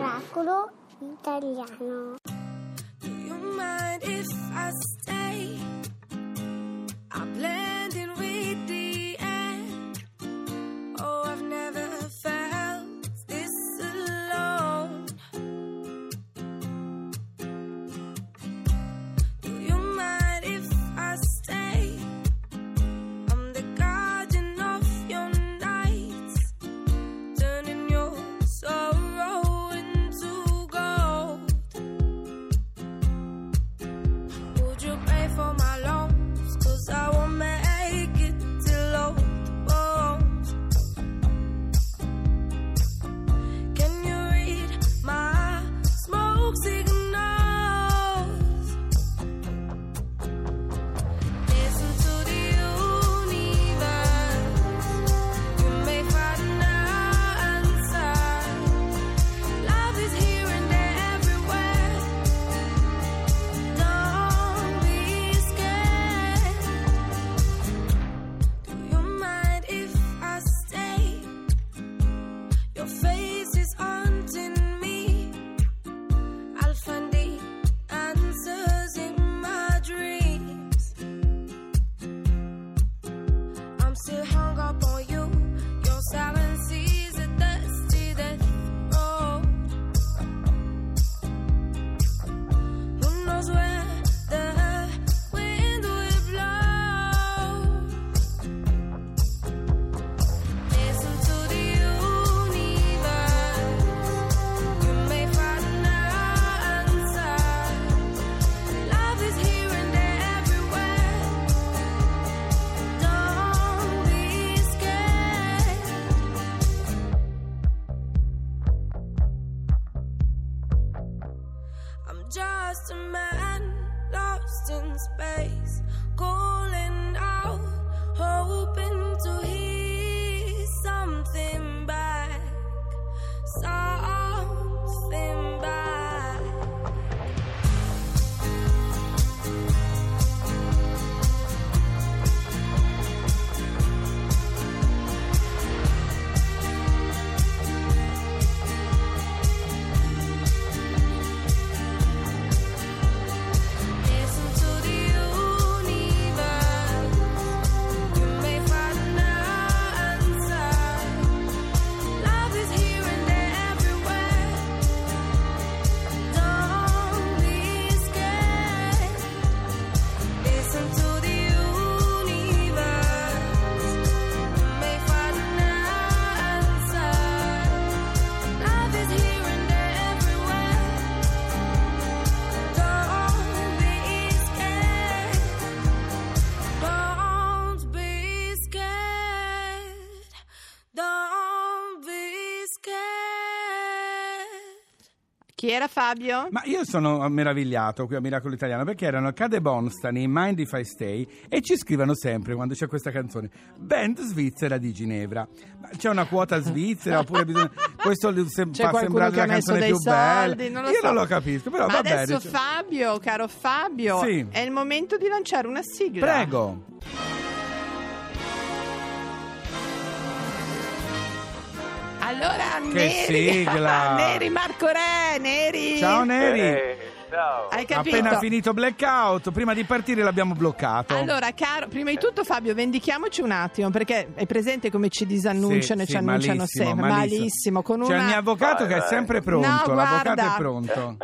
Oracolo italiano. Just a man lost in space, calling out, hoping to hear Chi era Fabio? Ma io sono meravigliato qui a Miracolo Italiano perché erano Cade Bonstan in Mind If I Stay e ci scrivono sempre quando c'è questa canzone band svizzera di Ginevra. Ma c'è una quota svizzera oppure bisogna... questo se- C'è fa sembrare la canzone dei più bella. soldi, non lo io so. non lo capisco, però Ma va adesso bene. cioè- Fabio, caro Fabio, Sì. è il momento di lanciare una sigla. Prego. Allora, Che Neri, sigla! Neri Marco Re, Neri. Ciao Neri. Eh, ciao. Hai capito? Appena finito blackout, prima di partire l'abbiamo bloccato. Allora, caro, prima di tutto Fabio, vendichiamoci un attimo, perché è presente come ci disannunciano Sì, e sì, ci annunciano malissimo, sempre. malissimo. con C'è una... il mio avvocato Vai, che è vai. sempre pronto, No, l'avvocato guarda. è pronto.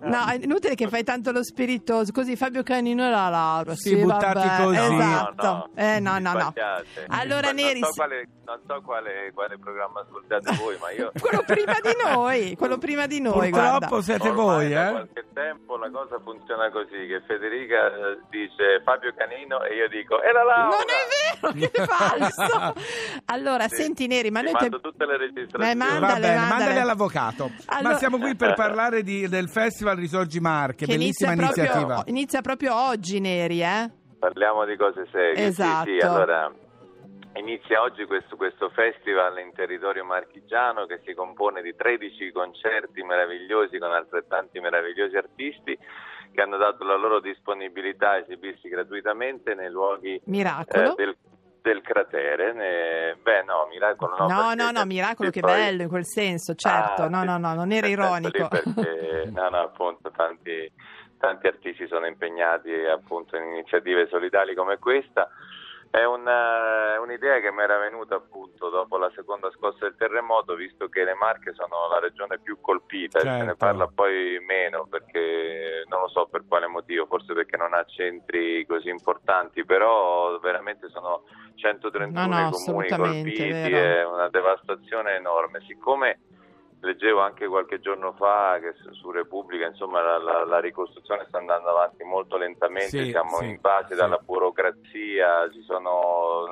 No, è inutile che fai tanto lo spiritoso, così Fabio Canino e la Laura. Sì, buttati vabbè, così. Esatto. eh, no, no, no. sbagliate. Allora, non Neri, so quale, non so quale, quale programma ascoltate voi, ma io quello prima di noi, quello prima di noi, Purtroppo guarda. siete ormai voi, eh? Tempo la cosa funziona così, che Federica eh, dice Fabio Canino e io dico era Laura! Non è vero, che è falso. Allora, Sì. senti Neri, ma Ti noi te- mando tutte le registrazioni. Eh, Va mandale, bene, mandale. mandali all'avvocato. Allora- Ma siamo qui per parlare di- del Festival Risorgi Marche, che inizia bellissima iniziativa. proprio, inizia proprio oggi, Neri, eh? Parliamo di cose serie. Esatto. Sì, sì, allora inizia oggi questo, questo festival in territorio marchigiano che si compone di 13 concerti meravigliosi con altrettanti meravigliosi artisti che hanno dato la loro disponibilità a esibirsi gratuitamente nei luoghi eh, del, del cratere. Ne- Beh, no, miracolo no. No, no, no, miracolo che poi- bello in quel senso, certo. Ah, no, no, no, non era ironico. Perché, no, no, appunto, tanti, tanti artisti sono impegnati appunto in iniziative solidali come questa. È una- è un'idea che mi era venuta appunto dopo la seconda scossa del terremoto, visto che le Marche sono la regione più colpita e se ne Certo. parla poi meno perché non lo so per quale motivo, forse perché non ha centri così importanti, però veramente sono 131 No, no, comuni colpiti, è una devastazione enorme. Siccome leggevo anche qualche giorno fa che su, Repubblica insomma la, la- la ricostruzione sta andando avanti molto lentamente, Sì, siamo sì, in base sì. dalla burocrazia, ci sono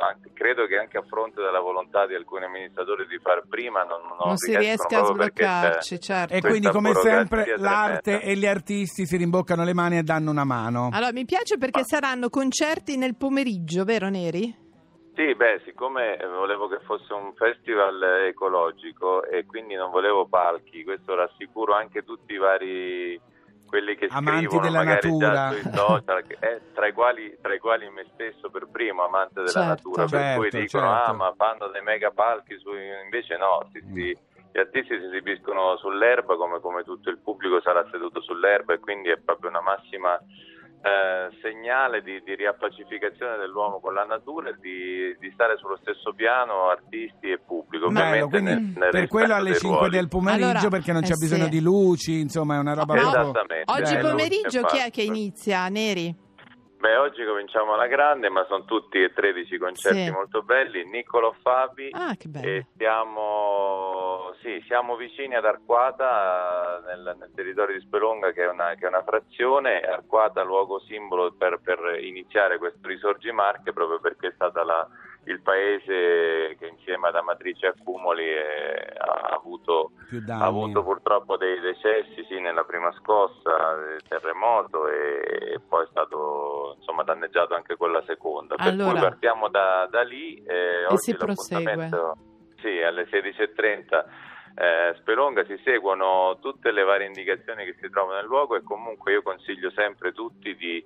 anche- credo che anche a fronte della volontà di alcuni amministratori di far prima non, non Non si riescono riesca a sbloccarci, certo. E quindi, come sempre, tremenda. l'arte e gli artisti si rimboccano le mani e danno una mano. Allora, mi piace perché Ma- saranno concerti nel pomeriggio, vero Neri? Sì, beh, siccome volevo che fosse un festival ecologico e quindi non volevo palchi, questo rassicuro anche tutti i vari quelli che Amanti scrivono della magari natura. già sui social, eh, tra, i quali, tra i quali me stesso per primo, amante della Certo. natura, per cui Certo, dicono certo. ah ma fanno dei mega palchi, su... invece no, si- si- gli artisti si esibiscono sull'erba come, come tutto il pubblico sarà seduto sull'erba e quindi è proprio una massima eh, segnale di, di riappacificazione dell'uomo con la natura e di, di stare sullo stesso piano artisti e pubblico. Bello, ovviamente quindi nel- nel per quello alle dei 5 ruoli. del pomeriggio Allora, perché non c'è eh, bisogno sì. di luci, insomma è una roba No. proprio... Esattamente. Oggi Eh, pomeriggio chi è che inizia, Neri? Beh, oggi cominciamo alla grande, ma sono tutti e 13 concerti Sì. molto belli. Niccolo Fabi. Ah, che bello. E siamo, sì, siamo vicini ad Arquata, nel, nel territorio di Spelonga, che è una, che è una frazione. Arquata, luogo simbolo per, per iniziare questo Risorgi Marche, proprio perché è stata la- il paese che insieme ad Amatrice e Accumoli eh, ha avuto ha avuto purtroppo dei decessi sì, nella prima scossa del terremoto e, e poi è stato insomma danneggiato anche con la seconda. Per Allora- cui partiamo da, da lì e, oggi si prosegue. Sì, alle 16.30 eh, Spelonga si seguono tutte le varie indicazioni che si trovano nel luogo e comunque io consiglio sempre tutti di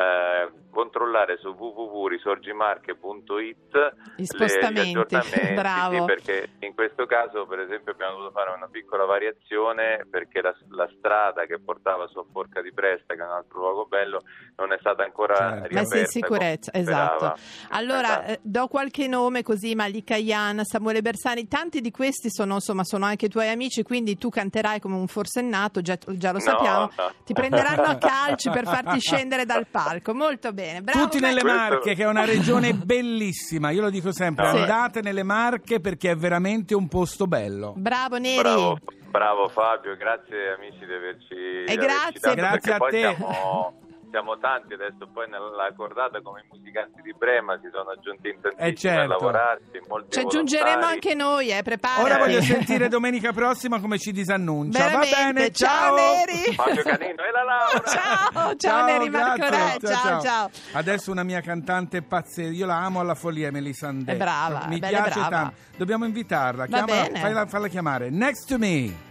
eh, controllare su www.risorgimarche.it Gli le- spostamenti, gli aggiornamenti, bravo. sì, perché in questo caso per esempio abbiamo dovuto fare una piccola variazione perché la, la strada che portava su Forca di Presta che è un altro luogo bello non è stata ancora Certo. riaperta Messa in sicurezza, esatto. Allora, Esatto. eh, do qualche nome così, Malika Yan, Samuele Bersani, tanti di questi sono, insomma, sono anche tuoi amici, quindi tu canterai come un forsennato, già, già lo No, sappiamo. no. Ti prenderanno a calci per farti scendere dal palco. Molto bene, bravo. Tutti nelle Questo- Marche, che è una regione bellissima, io lo dico sempre, Sì. andate nelle Marche perché è veramente un posto bello. Bravo Neri. Bravo, bravo Fabio, grazie amici di averci, di averci grazie. dato, Grazie a te. Siamo, siamo tanti adesso, poi nella cordata come i musicanti di Brema si sono aggiunti in tantissimi Eh, certo. a lavorarci, molti Ci aggiungeremo volontari. anche noi, eh, preparati. Ora voglio sentire domenica prossima come ci disannuncia. Va Veramente. bene, ciao, ciao. Neri. Fabio Canino e la Laura. ciao, ciao, Neri Marco Re, ciao, ciao. Adesso una mia cantante pazzesca, io la amo alla follia, Melisande. È brava, Mi piace brava. tanto. Dobbiamo invitarla. Va Chiamala, bene. falla, falla chiamare. Next to me.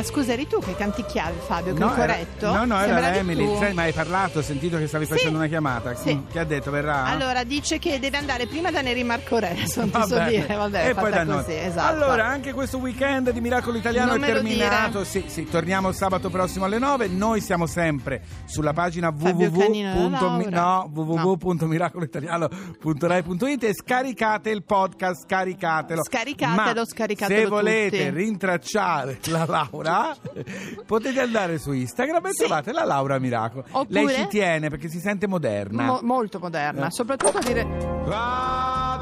Ma scusa, eri tu che canticchiavi Fabio, che No, è era- corretto? no, no, era Emily. Sai, ma hai parlato, ho sentito che stavi Sì. facendo una chiamata. Sì. Mm, Che ha detto, verrà? Allora, dice che deve andare prima da Neri Marco Re, adesso non ti Va so bene. dire, vabbè, e poi da noi. esatto. Allora, anche questo weekend di Miracolo Italiano Non è terminato. Sì, sì, torniamo sabato prossimo alle 9. Noi siamo sempre sulla pagina www.miracoloitaliano.rai.it e scaricate il podcast, scaricatelo. Scaricatelo, Ma scaricatelo Se volete tutti. rintracciare la Laura, potete andare su Instagram e Sì. trovate la Laura Miracolo. Oppure- Lei ci tiene perché si sente moderna. Mo- molto moderna, soprattutto a dire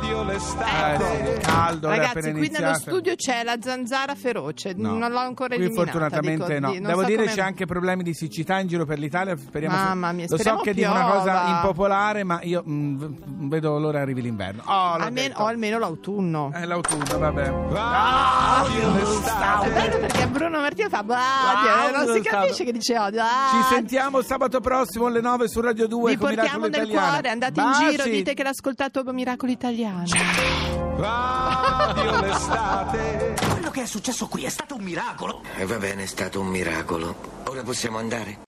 Radio Eh, l'estate. sì, caldo, Ragazzi, qui nello studio c'è la zanzara feroce, No. non l'ho ancora Qui eliminata. fortunatamente dico, no. di- Devo so dire come- c'è anche problemi di siccità in giro per l'Italia. Speriamo Mamma mia, Lo so speriamo che dico una cosa impopolare, ma io mm, v- vedo l'ora arrivi l'inverno. Oh, Almeno, o almeno l'autunno. È l'autunno, vabbè. Radio È l'estate. bello perché Bruno Martino fa Badio, Ah, non si capisce che dice odio. Ci sentiamo sabato prossimo alle 9 su Radio 2 Vi con portiamo Miracolo nel Italiano. cuore, andate Baci. in giro, dite che l'ascoltato Miracolo Italiano. Radio l'estate. Quello che è successo qui è stato un miracolo. E va bene, è stato un miracolo. Ora possiamo andare?